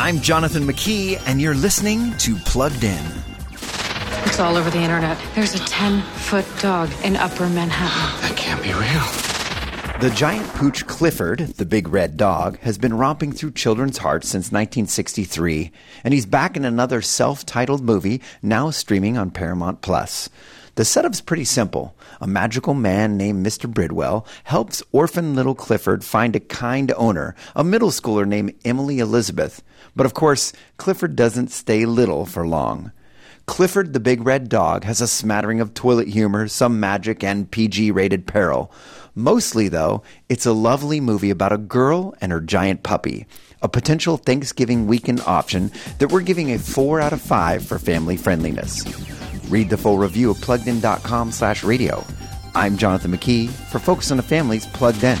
I'm Jonathan McKee, and you're listening to Plugged In. It's all over the internet. There's a 10 foot dog in Upper Manhattan. That can't be real. The giant pooch Clifford, the big red dog, has been romping through children's hearts since 1963, and he's back in another self titled movie now streaming on Paramount Plus. The setup's pretty simple. A magical man named Mr. Bridwell helps orphan little Clifford find a kind owner, a middle schooler named Emily Elizabeth. But of course, Clifford doesn't stay little for long. Clifford the Big Red Dog has a smattering of toilet humor, some magic, and PG rated peril. Mostly, though, it's a lovely movie about a girl and her giant puppy, a potential Thanksgiving weekend option that we're giving a 4 out of 5 for family friendliness. Read the full review at pluggedin.com slash radio. I'm Jonathan McKee for Focus on the Family's Plugged In.